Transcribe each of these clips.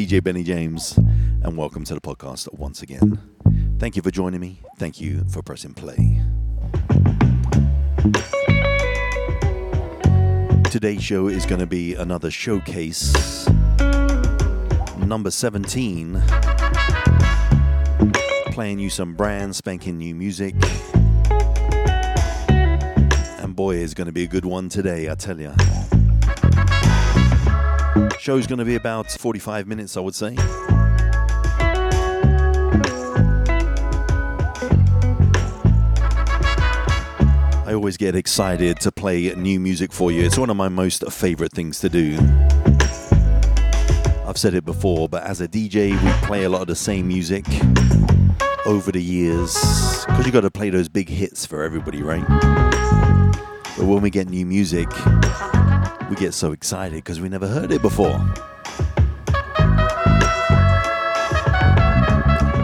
DJ Benny James, and welcome to the podcast once again. Thank you for joining me. Thank you for pressing play. Today's show is going to be another showcase, number 17, playing you some brand spanking new music. And boy, it's going to be a good one today, I tell you. Show's going to be about 45 minutes, I would say. I always get excited to play new music for you. It's one of my most favorite things to do. I've said it before, but as a DJ, we play a lot of the same music over the years because you got to play those big hits for everybody, right? But when we get new music, we get so excited because we never heard it before.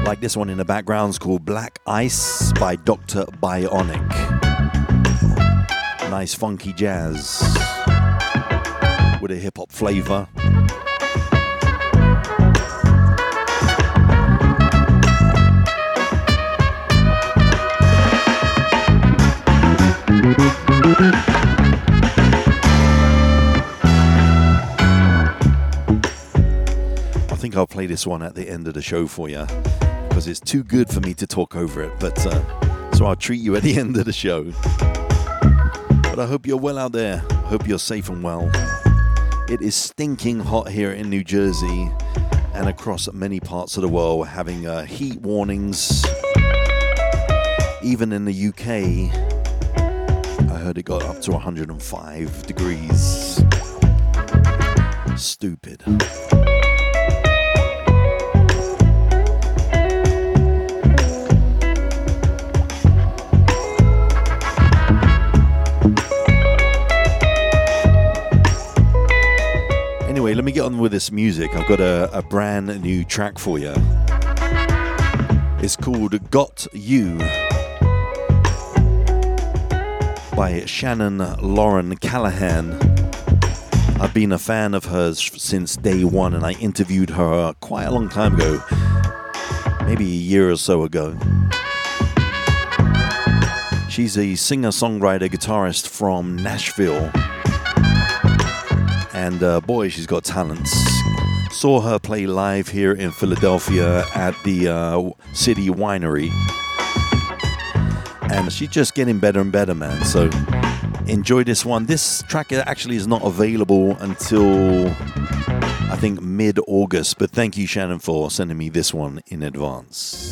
Like this one in the background is called Black Ice by Dr. Bionic. Nice funky jazz with a hip hop flavor. I I'll play this one at the end of the show for you because it's too good for me to talk over it. But uh, so I'll treat you at the end of the show. But I hope you're well out there. Hope you're safe and well. It is stinking hot here in New Jersey and across many parts of the world. We're having uh, heat warnings. Even in the UK, I heard it got up to 105 degrees. Stupid. With this music. I've got a, a brand new track for you. It's called Got You by Shannon Lauren Callahan. I've been a fan of hers since day one, and I interviewed her quite a long time ago, maybe a year or so ago. She's a singer songwriter guitarist from Nashville. And uh, boy, she's got talents. Saw her play live here in Philadelphia at the uh, City Winery. And she's just getting better and better, man. So enjoy this one. This track actually is not available until I think mid August. But thank you, Shannon, for sending me this one in advance.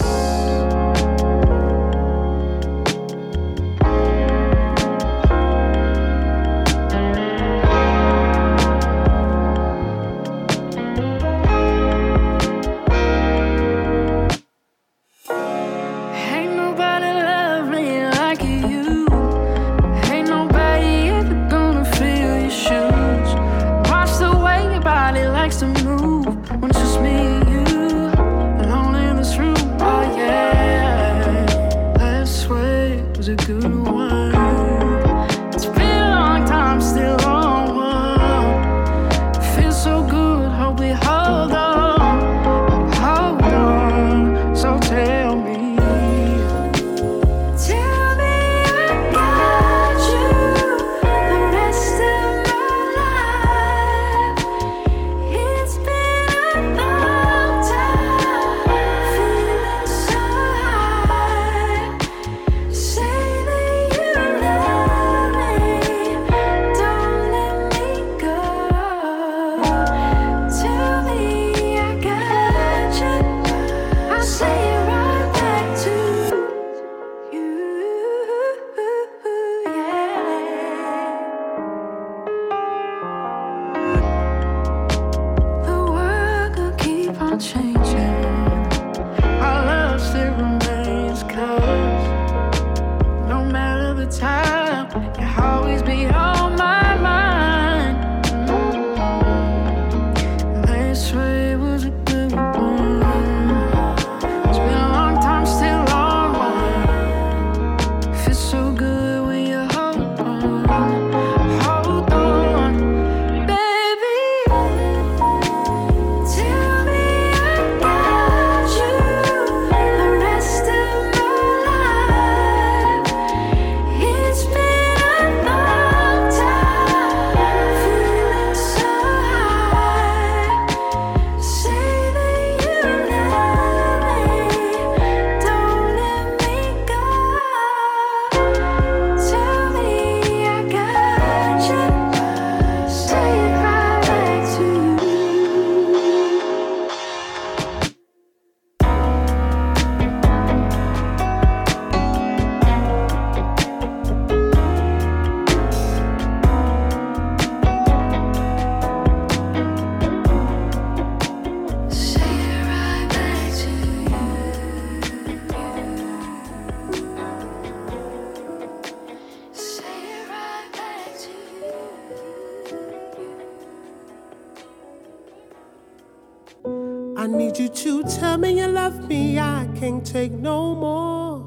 I need you to tell me you love me. I can't take no more.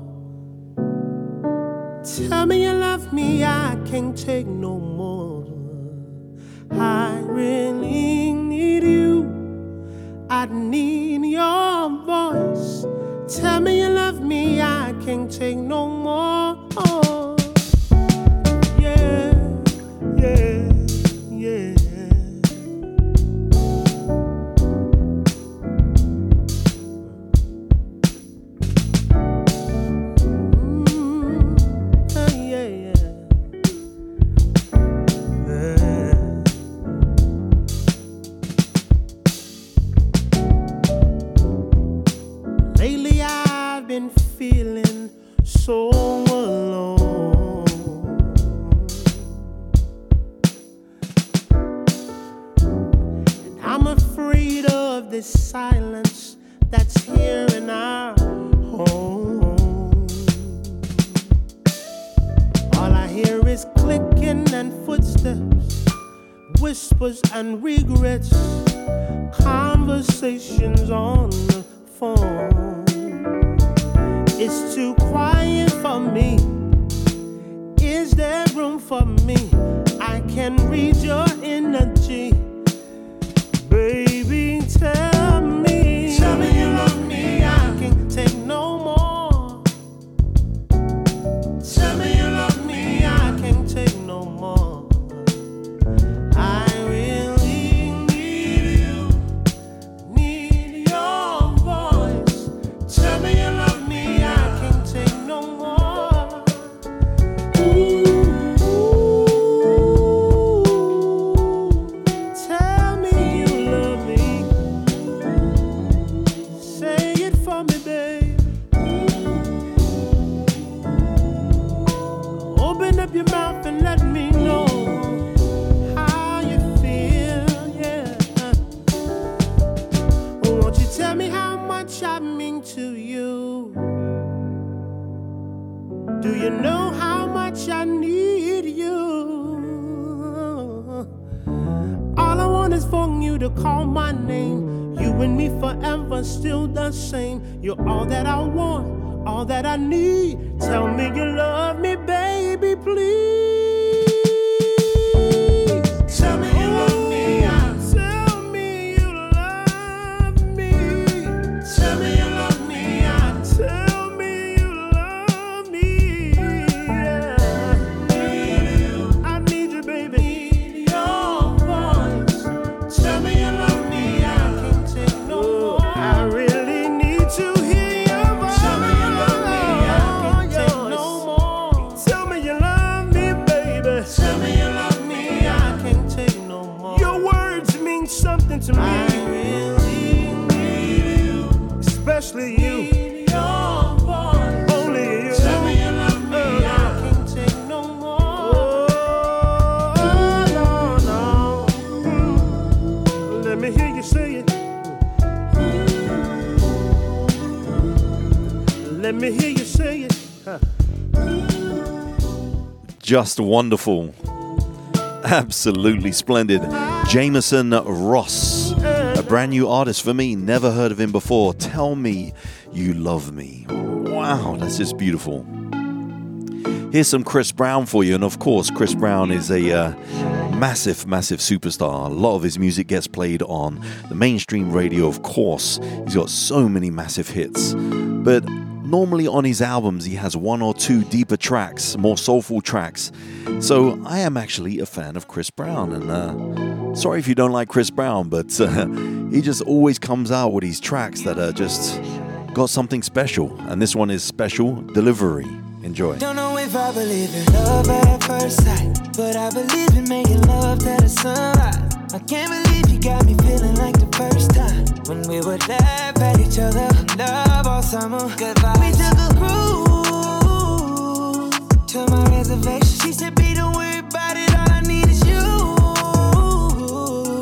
Tell me you love me. I can't take no more. I really need you. I need your voice. Tell me you love me. I can't take no and regrets, conversations on the phone. It's too quiet for me. Is there room for me? I can read your energy. Baby, tell Just wonderful. Absolutely splendid. Jameson Ross, a brand new artist for me. Never heard of him before. Tell me you love me. Wow, that's just beautiful. Here's some Chris Brown for you. And of course, Chris Brown is a uh, massive, massive superstar. A lot of his music gets played on the mainstream radio, of course. He's got so many massive hits. But normally on his albums, he has one or two deeper tracks, more soulful tracks. So I am actually a fan of Chris Brown. And uh, sorry if you don't like Chris Brown, but uh, he just always comes out with these tracks that are just got something special. And this one is Special Delivery. Enjoy. Don't know if I believe in love at first sight, but I believe in making love sunrise. I can't believe you got me feeling like the first time when we would laugh at each other love all summer. Good vibes. We took a cruise to my reservation. She said, "B, don't worry about it. All I need is you.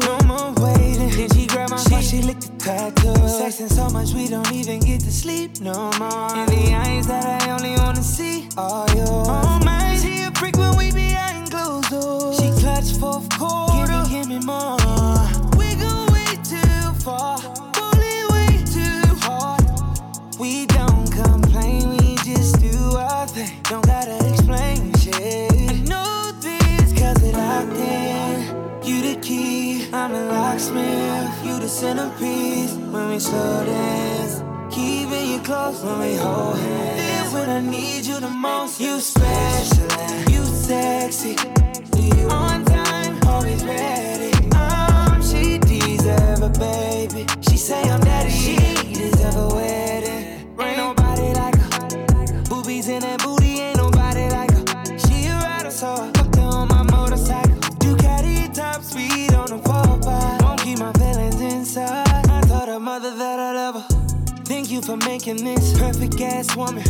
No more waiting." Then she grabbed my she, she licked the tattoo. Sexing so much we don't even get to sleep no more. In the eyes that I only wanna see are yours. Oh my, she a freak when we behind closed doors. She clutched fourth quarter give me more. We go way too far, bully way too hard. We don't complain, we just do our thing. Don't gotta explain shit. I know this cause it locked in. You the key, I'm a locksmith. You the centerpiece when we slow dance. Keeping you close when we hold hands. Then when I need you the most, you special, you sexy. You always ready. Um, she deserve a baby. She say I'm daddy, she deserve a wedding. Ain't nobody like her. Boobies in that booty, ain't nobody like her. She a rider, so I fucked her on my motorcycle. Ducati top speed on the 4 by. Won't keep my feelings inside. I told her mother that I love her. Thank you for making this perfect ass woman.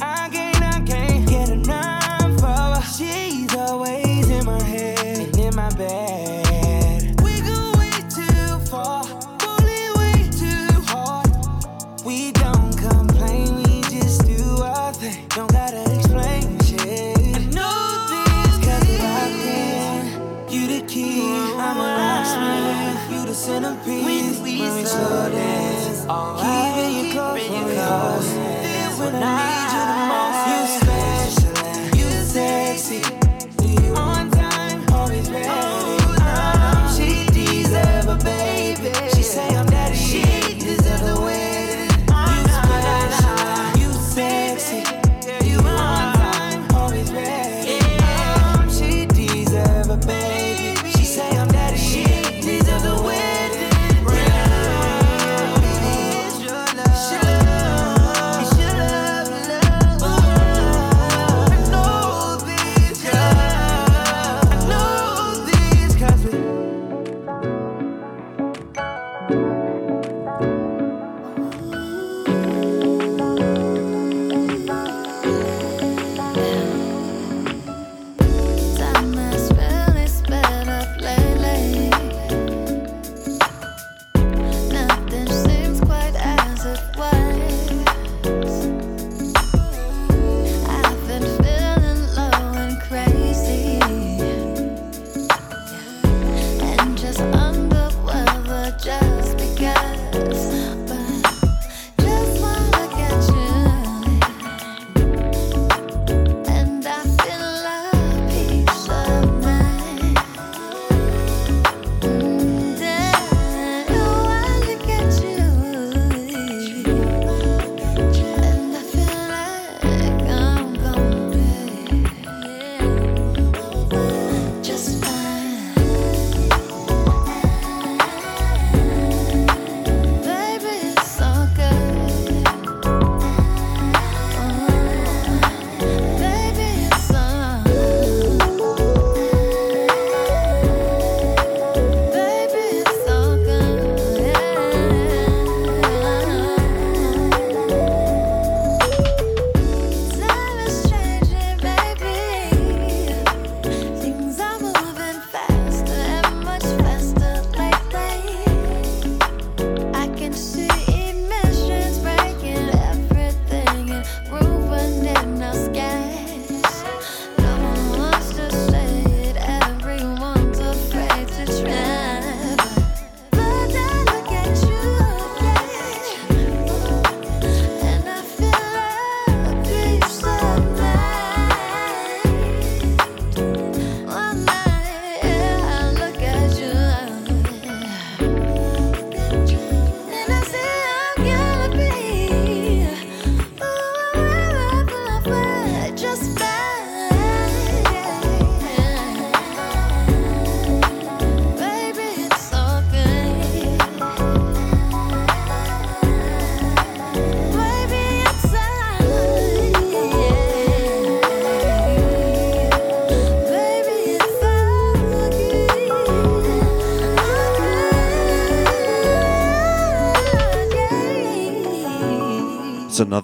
I can't, I can't get enough of her. She's always in my head in my bed.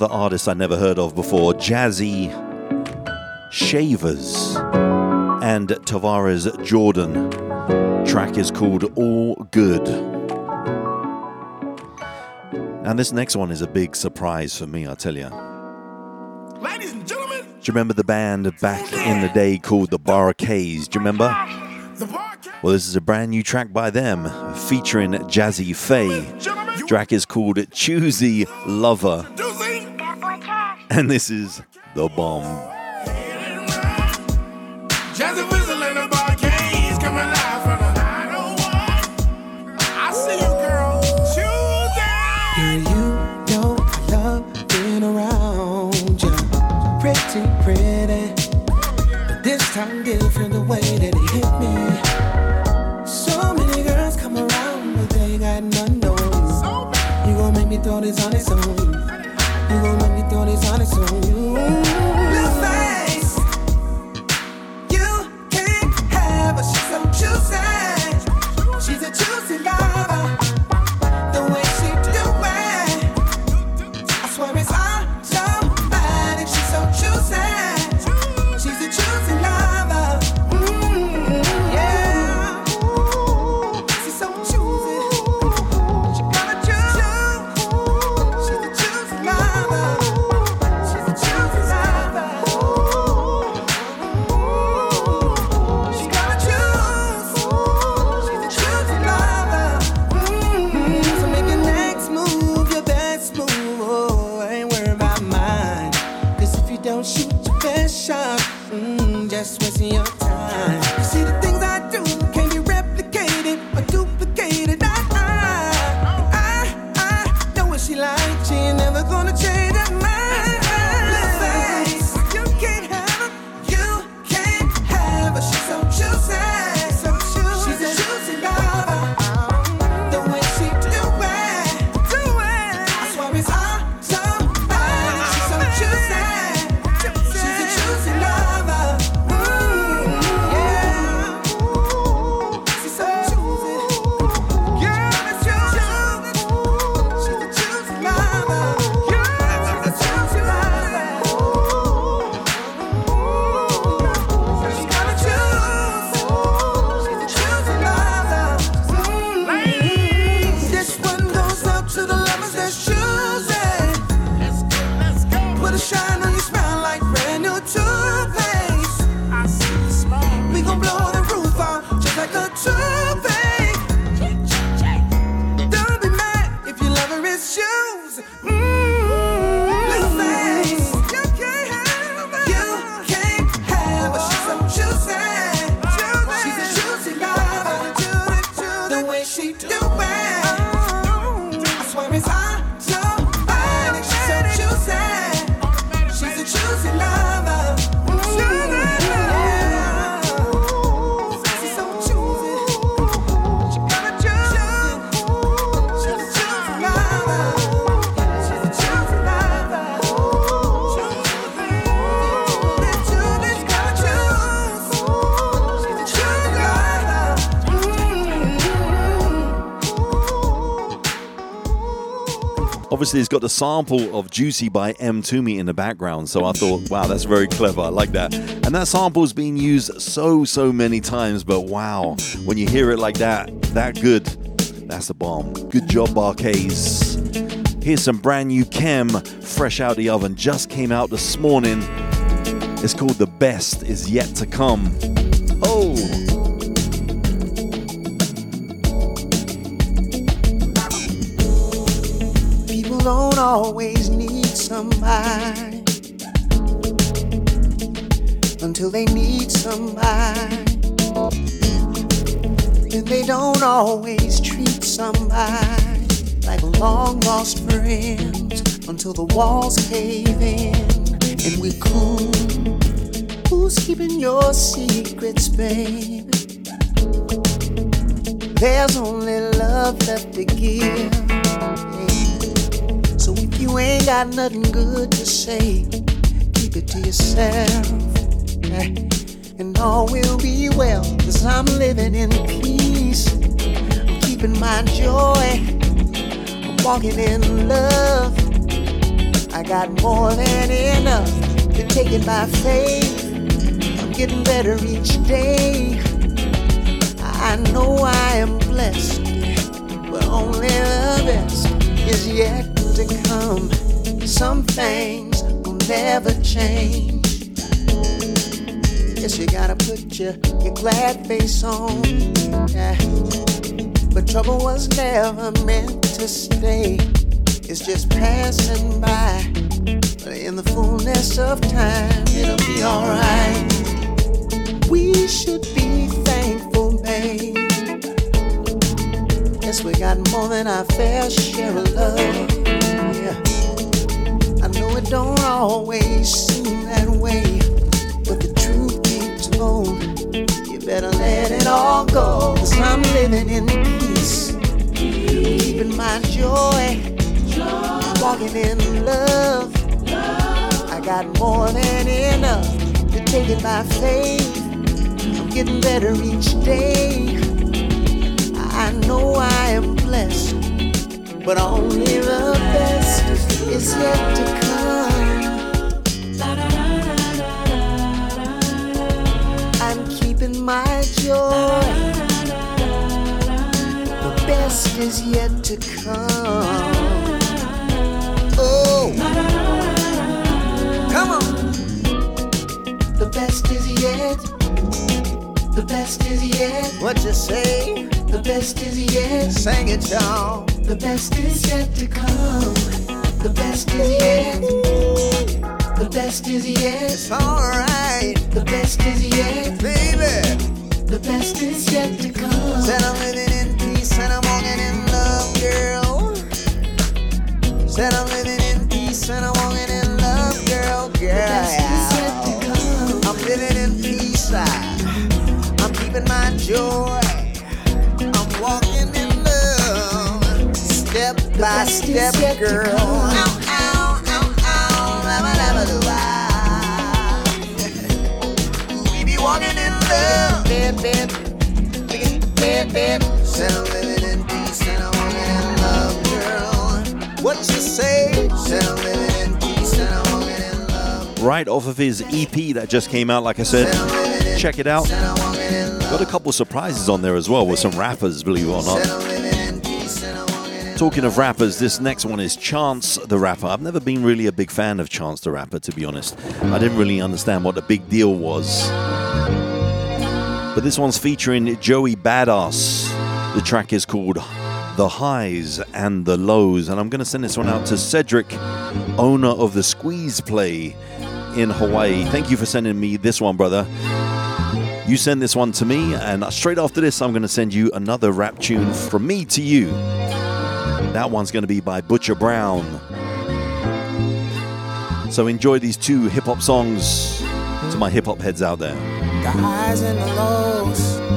Another artist I never heard of before, Jazzy Shavers and Tavares Jordan. Track is called All Good. And this next one is a big surprise for me, I tell you. Ladies and gentlemen, Do you remember the band back in the day called the Bar-Kays? Do you remember? Well, this is a brand new track by them featuring Jazzy Faye. Track is called Choosy Lover. And this is The Bomb. Obviously, it's got the sample of Juicy by Mtume in the background. So I thought, wow, that's very clever. I like that. And that sample's been used so, so many times. But wow, when you hear it like that, that good, that's the bomb. Good job, Bar-Kays. Here's some brand new Kem, fresh out the oven. Just came out this morning. It's called The Best Is Yet to Come. Oh! Always need somebody until they need somebody. And they don't always treat somebody like long lost friends until the walls cave in and we cool. Who's keeping your secrets, babe? There's only love left to give. You ain't got nothing good to say, keep it to yourself. eh, And all will be well, cause I'm living in peace. I'm keeping my joy. I'm walking in love. I got more than enough to take it by faith. I'm getting better each day. I know I am blessed, but only the best is yet to come. Some things will never change. Guess you gotta put your, your glad face on. Yeah. But trouble was never meant to stay. It's just passing by. But in the fullness of time, it'll be alright. We should be thankful, babe. Guess we got more than our fair share of love. It don't always seem that way, but the truth be told, you better let it all go. Cause I'm living in peace, keeping my joy. walking in love. I got more than enough to take it by faith. I'm getting better each day. I know I am blessed, but only the best is yet to come. My joy. The best is yet to come. Oh, come on. The best is yet. The best is yet. What you say? The best is yet. Sing it, y'all. The best is yet to come. The best is yet. The best is yet. Alright. The best is yet. Baby. The best is yet to come. Said I'm living in peace and I'm walking in love, girl. Said I'm living in peace and I'm walking in love, girl, girl. I'm living in peace. I'm keeping my joy. I'm walking in love, step by step, girl. Lua. Walking in love, bed, bed, bed, bed. Said I'm living in peace and I'm walking in love, girl. What you say? Said I'm living in peace and I'm walking in love. Right off of his EP that just came out, like I said. Check it out. Got a couple surprises on there as well with some rappers, believe it or not. Talking of rappers, this next one is Chance the Rapper. I've never been really a big fan of Chance the Rapper, to be honest. I didn't really understand what the big deal was. But this one's featuring Joey Badass. The track is called The Highs and the Lows. And I'm going to send this one out to Cedric, owner of the Squeeze Play in Hawaii. Thank you for sending me this one, brother. You send this one to me, and straight after this, I'm going to send you another rap tune from me to you. That one's going to be by Butcher Brown. So enjoy these two hip hop songs to my hip hop heads out there. The highs and the lows.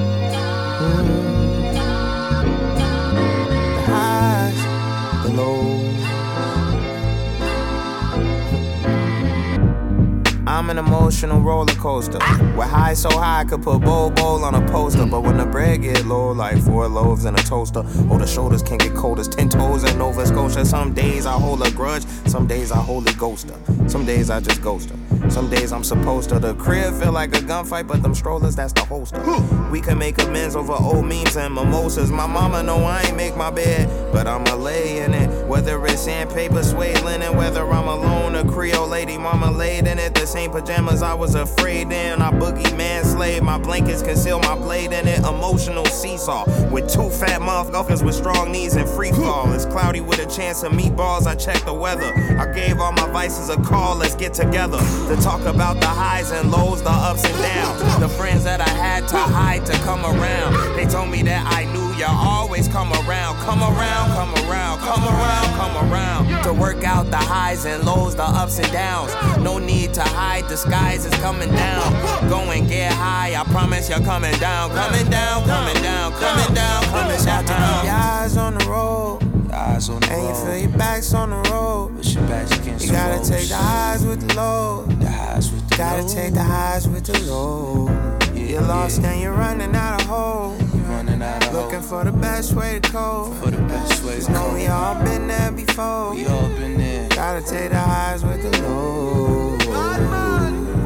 I'm an emotional roller coaster. With high so high I could put bowl bowl on a poster. But when the bread get low, like four loaves in a toaster, or the shoulders can get cold as ten toes in Nova Scotia. Some days I hold a grudge, some days I holy ghost her. Some days I just ghost her. Some days I'm supposed to. The crib feel like a gunfight, but them strollers, that's the holster. We can make amends over old memes and mimosas. My mama know I ain't make my bed, but I'ma lay in it. Whether it's sandpaper, suede linen, whether I'm alone, a Creole lady, mama laid in it. The same pajamas I was afraid in. I boogie man slave. My blankets conceal my blade in it. Emotional seesaw with two fat motherfuckers with strong knees and free fall. It's cloudy with a chance of meatballs. I check the weather. I gave all my vices a call. Let's get together to talk about the highs and lows, the ups and downs. The friends that I had to hide to come around. They told me that I knew you always come around. Come around, come around, come around, come around. To work out the highs and lows, the ups and downs. No need to hide, the skies is coming down. Go and get high, I promise you're coming down. Coming down, coming down, coming down, coming down. Keep your eyes on the road. Eyes on the And you feel your back's on the road. Push your back against You gotta take the highs with the lows. The highs with the Gotta lows. take the highs with the lows. Yeah, You're lost yeah. and you're running out of hope. Looking for the best way to cope. for the best way to Cause know we all been there before. We all been there. Gotta take the highs with the lows.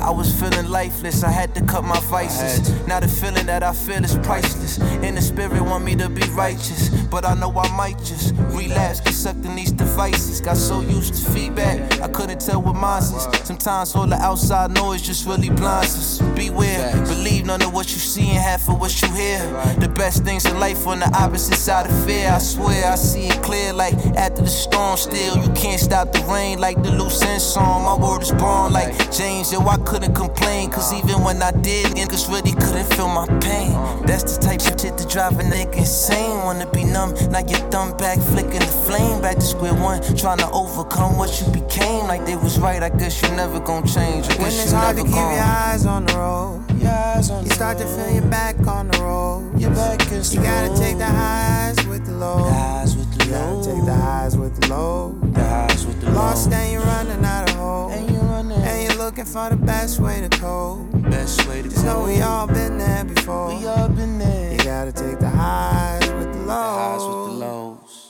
I was feeling lifeless, I had to cut my vices. Now the feeling that I feel is priceless. And the spirit want me to be righteous. But I know I might just relapse, get sucked in these devices. Got so used to feedback, I couldn't tell what mine is. Sometimes all the outside noise just really blinds us. Beware, believe none of what you see and half of what you hear. The best things in life on the opposite side of fear. I swear I see it clear like after the storm. Still, you can't stop the rain like the loose end song. My word is born like James, yo, I couldn't complain. Cause even when I did, niggas really couldn't feel my pain. That's the type of shit that drive a nigga insane. Wanna be numb, now your thumb back, flicking the flame. Back to square one, trying to overcome what you became. Like they was right, I guess you never gon' change. I When guess it's you hard to never keep your eyes on the road. Your eyes on You the start to feel your back on the road. Your back against You gotta road. take the highs looking for the best way to cope. Best way to Just know go. we all been there before. We all been there. You gotta take the highs with the lows.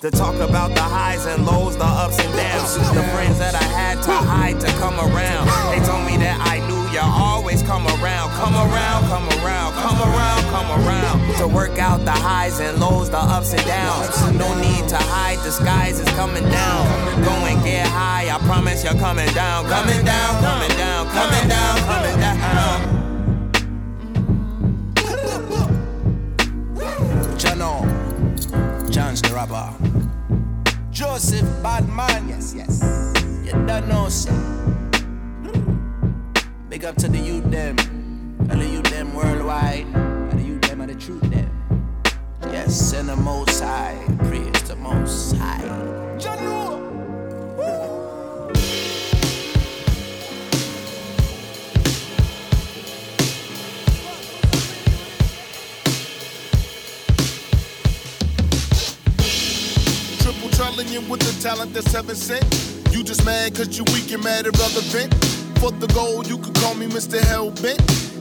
To talk about the highs and lows, the ups and downs. The friends that I had to hide to come around. They told me that I knew you always come around. Come around, come around, come around, come around. To work out the highs and lows, the ups and downs. No need to hide, the skies is coming down. Go and get high, I promise you're coming down. Coming down, coming down, coming down, coming down. Jano, Chance the rapper. Joseph Badman, yes, yes. You don't know, sir. Hmm. Big up to the youth them, and the youth them worldwide, and the youth them and the truth them. Yes, and the most high, praise the most high. Jano. With the talent that's heaven sent. You just mad cause you weak and mad irrelevant. For the gold, you could call me Mr. Hellbent.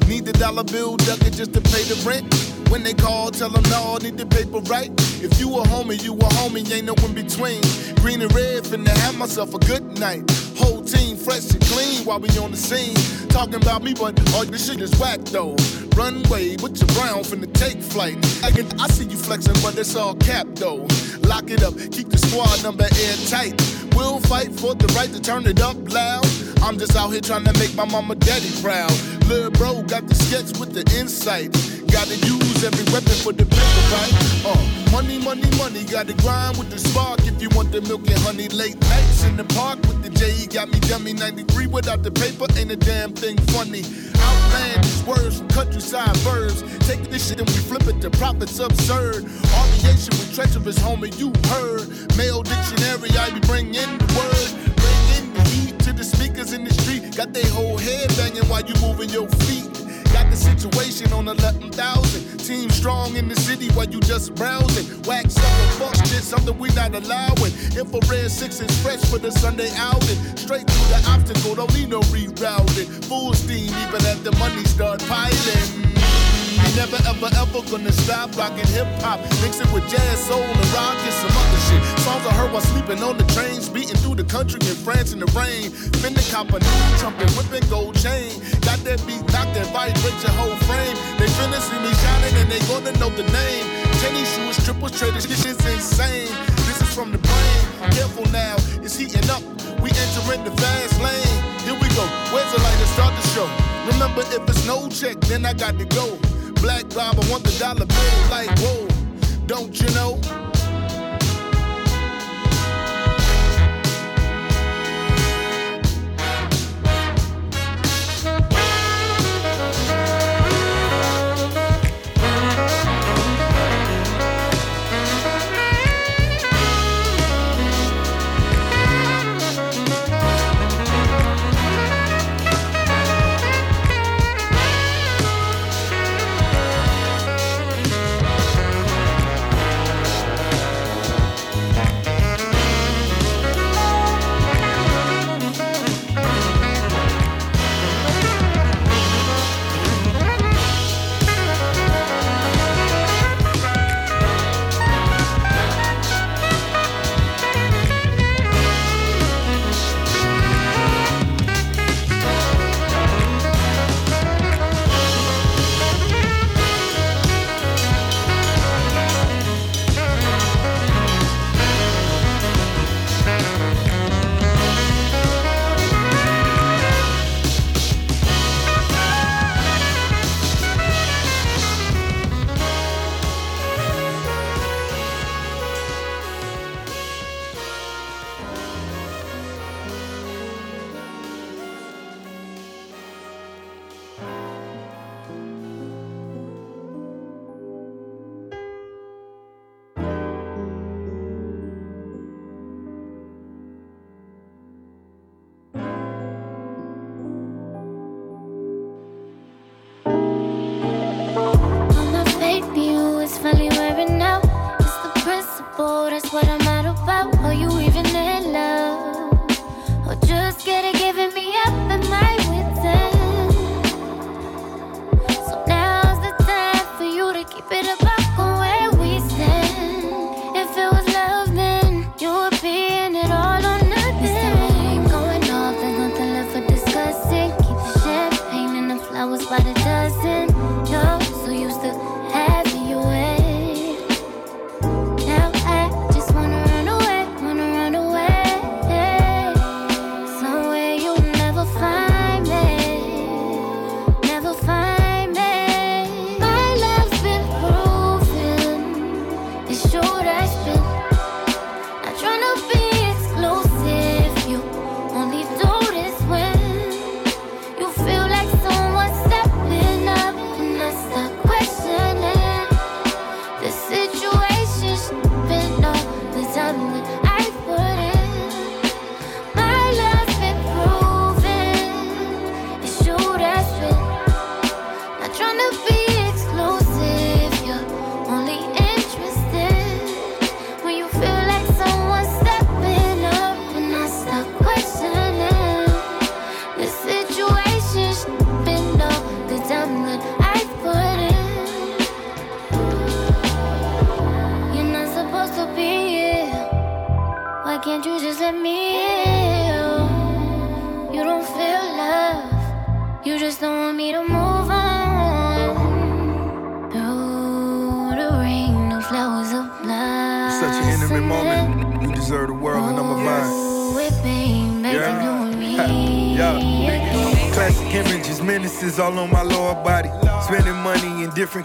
Need the dollar bill, duck it just to pay the rent. When they call, tell them no, I need the paper right. If you a homie, you a homie, ain't no in between. Green and red, finna have myself a good night. Whole team fresh and clean while we on the scene. Talking about me, but all this shit is whack though. Runway with your brown finna take flight. I, can, I see you flexing, but it's all cap though. Lock it up, keep the squad number airtight. We'll fight for the right to turn it up loud. I'm just out here trying to make my mama daddy proud. Lil' bro got the sketch with the insight. Gotta use every weapon for the paper, right? Uh, money, money, money. Gotta grind with the spark if you want the milk and honey. Late nights in the park with the J. Got me dummy 93 without the paper. Ain't a damn thing funny. Outlandish words from countryside verbs. Take this shit and we flip it to profits absurd. Aviation with treacherous, homie, you heard. Male dictionary, I be bringing the word. Bring in the heat to the speakers in the street. Got they whole head banging while you moving your feet. Got the situation on 11,000. Team strong in the city while you just browsing. Wax up and fuck shit, something we not allowing. Infrared six is fresh for the Sunday outing. Straight through the obstacle, don't need no rerouting. Full steam, even at the money start piling. Never ever ever gonna stop rocking hip hop. Mix it with jazz, soul, and rock and some other shit. Songs I heard while sleeping on the trains, beating through the country in France in the rain. Finna cop a new trumpet, whipping gold chain. Got that beat knocked that vibrate your whole frame. They finna see me shining and they gonna know the name. Tennis shoes, triple traders, this shit's insane. This is from the brain. Careful now, it's heating up. We entering the fast lane. Here we go. Where's the light to start the show? Remember, if it's no check, then I got to go. Black Rob, I want the dollar bill like whoa. Don't you know?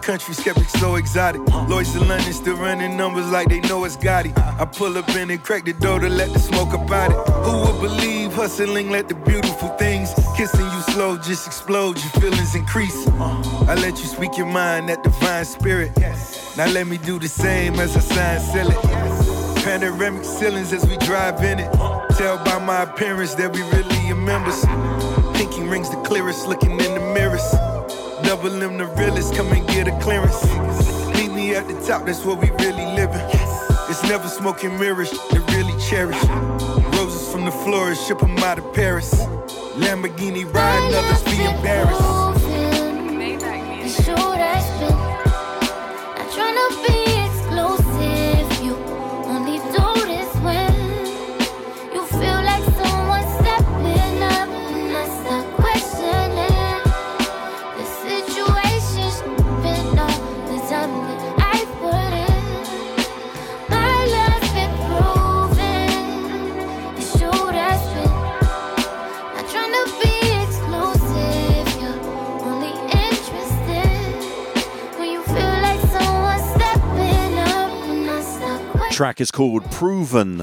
In different skeptics so exotic. Lloyds to London still running numbers like they know it's Gotti. I pull up in and crack the door to let the smoke about it. Who would believe hustling let the beautiful things kissing you slow just explode, your feelings increase. I let you speak your mind, that divine spirit. Now let me do the same as I sign seal it. Panoramic ceilings as we drive in it. Tell by my appearance that we really are members. Pinky rings the clearest, looking in the mirrors. Double M the realest, come and get a clearance. Meet me at the top, that's where we really living. It's never smoking mirrors, they really cherish. Roses from the florist, ship 'em out of Paris. Lamborghini riding, others be embarrassed. Track is called Proven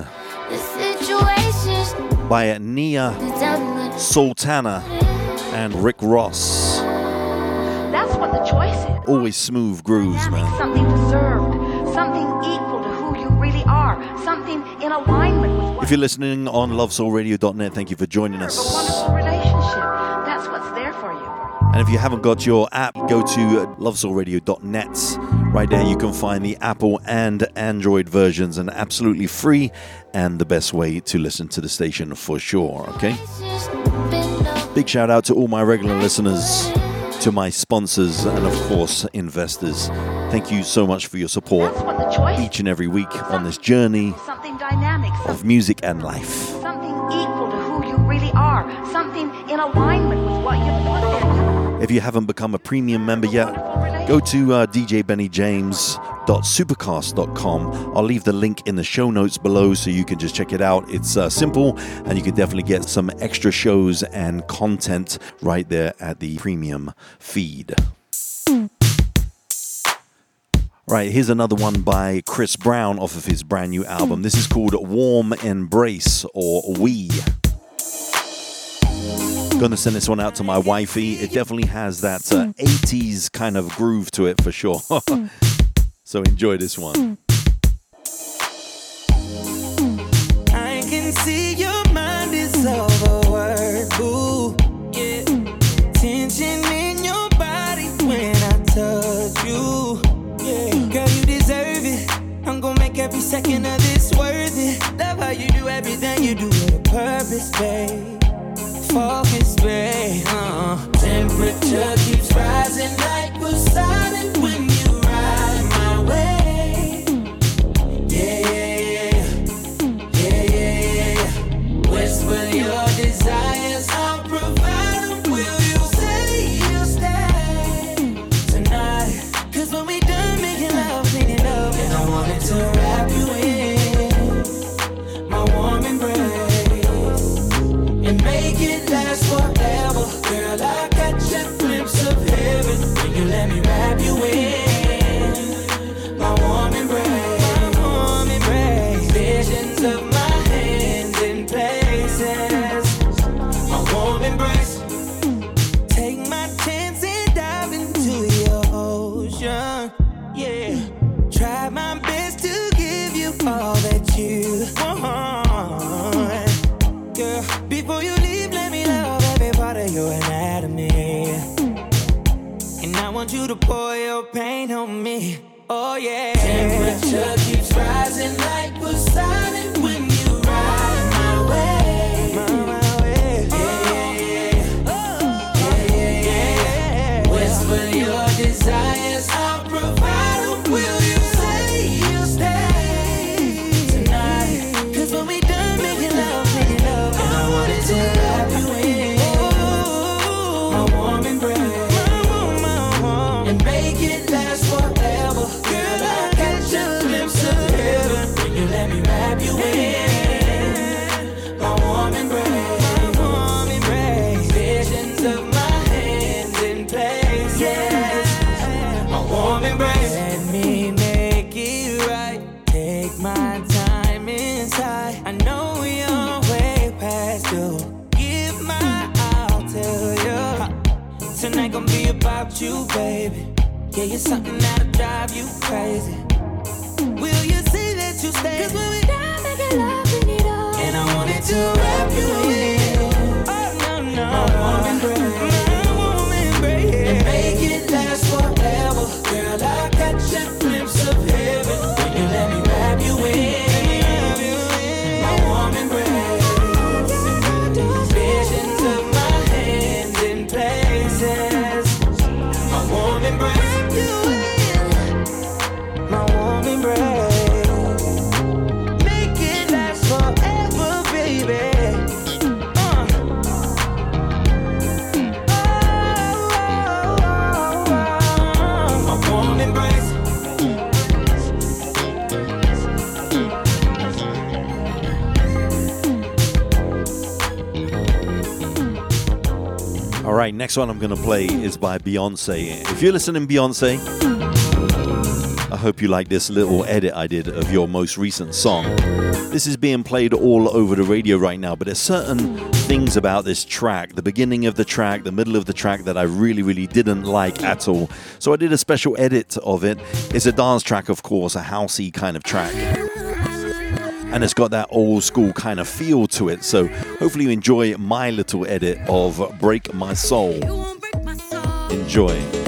by Nia the time that Sultana and Rick Ross. That's what the choice is. Always smooth grooves, man. Something deserved, something equal to who you really are, something in alignment with If you're listening on lovesoulradio.net, thank you for joining a us. And if you haven't got your app, go to lovesoulradio.net. Right there, you can find the Apple and Android versions, and absolutely free, and the best way to listen to the station for sure. Okay. Big shout out to all my regular listeners, to my sponsors, and of course, investors. Thank you so much for your support What the choice each and every week on this journey something dynamic, of music and life. something equal to who you really are, something in alignment If you haven't become a premium member yet, go to uh, djbennyjames.supercast.com. I'll leave the link in the show notes below so you can just check it out. It's uh, simple and you can definitely get some extra shows and content right there at the premium feed. Right, here's another one by Chris Brown off of his brand new album. This is called Warm Embrace or We. Gonna send this one out to my wifey. It definitely has that uh, mm. 80s kind of groove to it for sure. Mm. so enjoy this one. Mm. I can see your mind is overworked, boo. Yeah. Tension in your body when I touch you. Yeah. Girl, you deserve it. I'm gonna make every second of this worth it. Love how you do everything you do with a purpose, babe. Focus, babe. Uh. Temperature keeps rising like Poseidon next one I'm going to play is by Beyonce. If you're listening, Beyonce, I hope you like this little edit I did of your most recent song. This is being played all over the radio right now, but there's certain things about this track the beginning of the track, the middle of the track that I really, really didn't like at all. So I did a special edit of it. It's a dance track, of course, a housey kind of track and it's got that old school kind of feel to it. So hopefully you enjoy my little edit of Break My Soul. Enjoy.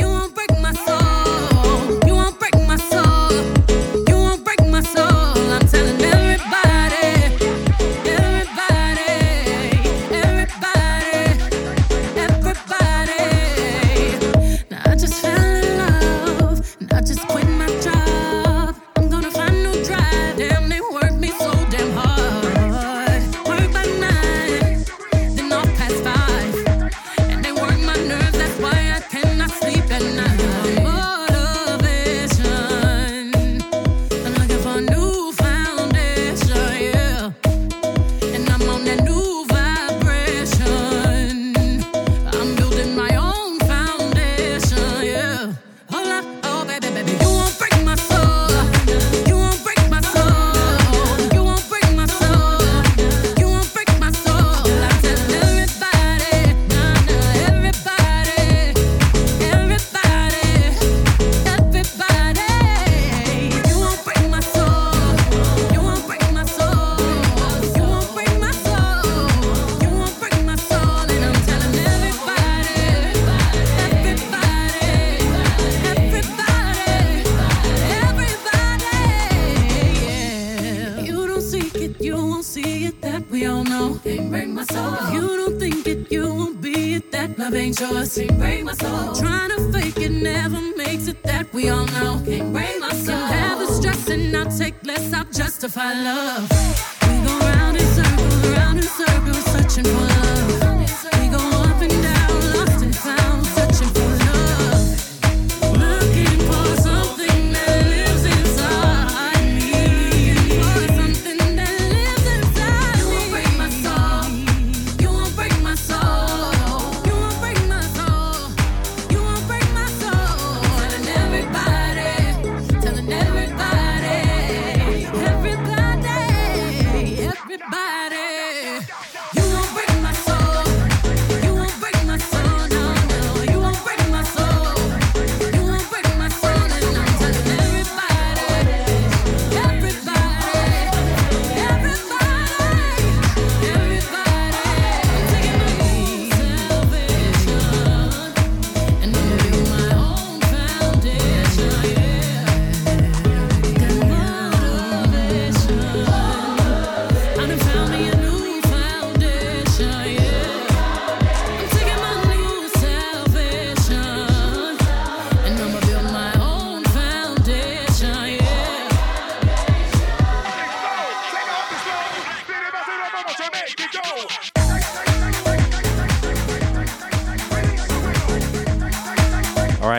rejoicing. Break my soul. Trying to fake it never makes it that we all know. Can't break my soul. Can have the stress and I'll take less. I'll justify love.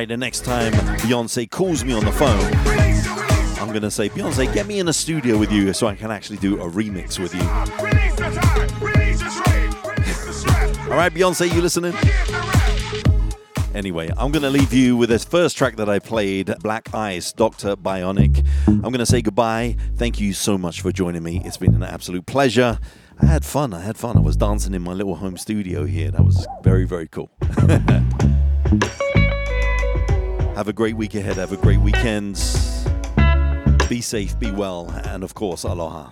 The next time Beyonce calls me on the phone, I'm gonna say, Beyonce, get me in a studio with you so I can actually do a remix with you. All right, Beyonce, you listening? Anyway, I'm going to leave you with this first track that I played, Black Ice, Dr. Bionic. I'm going to say goodbye. Thank you so much for joining me. It's been an absolute pleasure. I had fun. I had fun. I was dancing in my little home studio here. That was very, very cool. Have a great week ahead. Have a great weekend. Be safe, be well, and of course, aloha.